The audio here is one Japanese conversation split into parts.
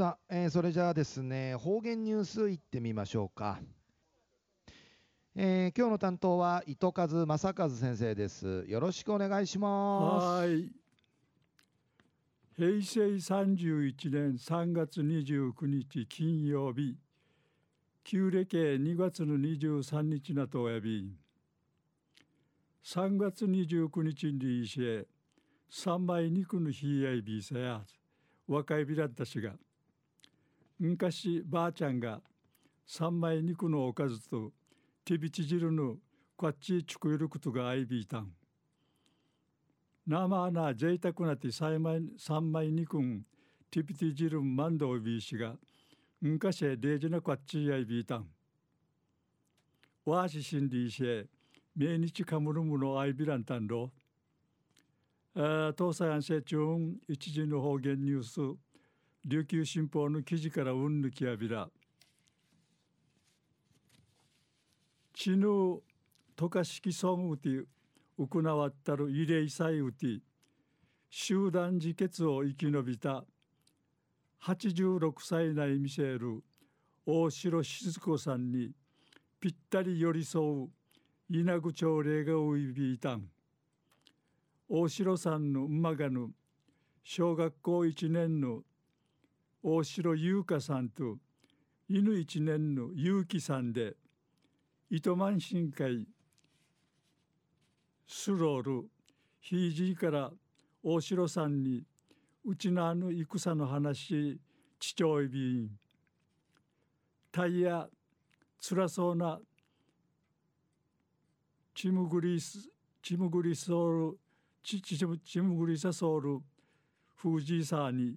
さあ、えーそれじゃあですね、方言ニュースいってみましょうか。えー今日の担当は糸数正和先生です。よろしくお願いします。はい。平成31年3月29日金曜日、旧暦2月の23日なとおやび、3月29日にいし、三枚肉の日やいびさや、若いびらったしが、昔ばあちゃんが三枚肉のおかずと手びち汁のこっちちくいることがあいびいたん。生な贅沢なて三枚三枚肉んティピティ汁んマンドをビーシが昔デージなこっちやいびいたん。わししんでいし命日かむるむのあいびらんたんろ。あ東西安政中一時の方言ニュース琉球新報の記事からうんぬきやびら。ちぬとかしきソンウティ行わったる慰霊祭ウティ集団自決を生き延びた86歳内見せる大城静子さんにぴったり寄り添う稲具朝礼がおいびいたん大城さんの馬がぬ小学校1年の大城優香さんと犬1年の結城さんで糸満深海スロールひいじいから大城さんにうちのあの戦の話父親びん。タイヤつらそうなチムグリスチムグリソールチチムチムグリサソール藤井さんに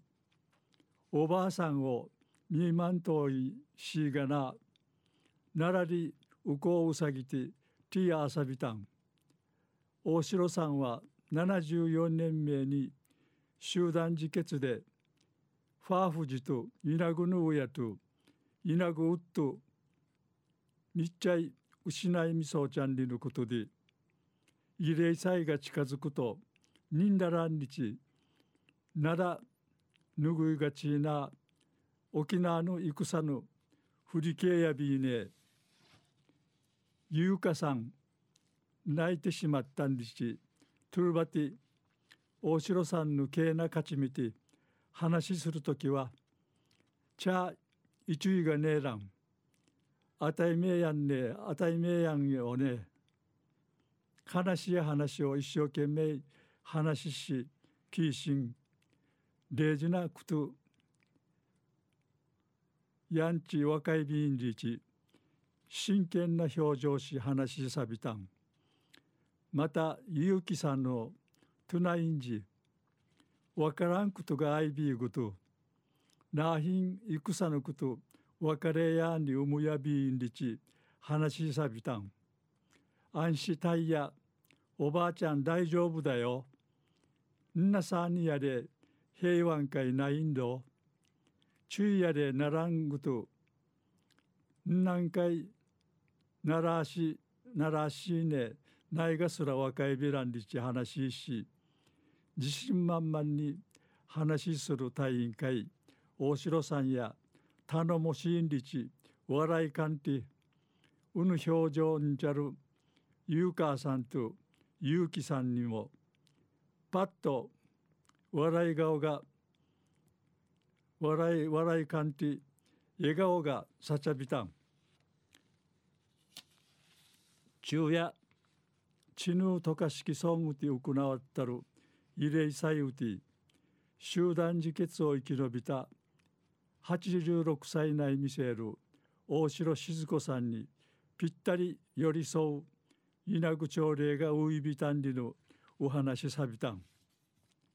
おばあさんを見まんといしがなならりうこううさぎてティアあさびたん。大城さんは74年目に集団自決でファーフジとイナグヌーヤとイナグウッドみっちゃい失いみそうちゃんりのことで慰霊祭が近づくとニンダラン日ならぬぐいがちな沖縄の戦の振り系やびいね。優香さん泣いてしまったんです。トゥルバティ大城さんのけな勝ち見て話するときはちゃ一位がねえらん。あたいめやんねあたいめやんよね。悲しい話を一生懸命話しキーシン礼儀なことやんち若いビンリチ真剣な表情し話しさびたん。またゆうきさんのトゥナインジわからんことがあいびいことなひん戦のこと別れやにうむやびんりち話しさびたん。安心たいやおばあちゃん大丈夫だよ。んなさんにやれ。平和会ないんど。注意やれならんこと。何回ならしならしね。ないがすら若いべらんりち話しし。自信満々に話する隊員会大城さんや頼もしいんりち笑いかんて。うぬ表情んじゃる。ゆうかさんとゆうきさんにも。パッと笑い顔が笑い笑いかんて笑顔がさちゃびたん。昼夜チヌートカ式ソングティ行わったる慰霊祭ウティ集団自決を生き延びた86歳内見せる大城静子さんにぴったり寄り添う稲具朝礼がういびたんりのお話さびたん。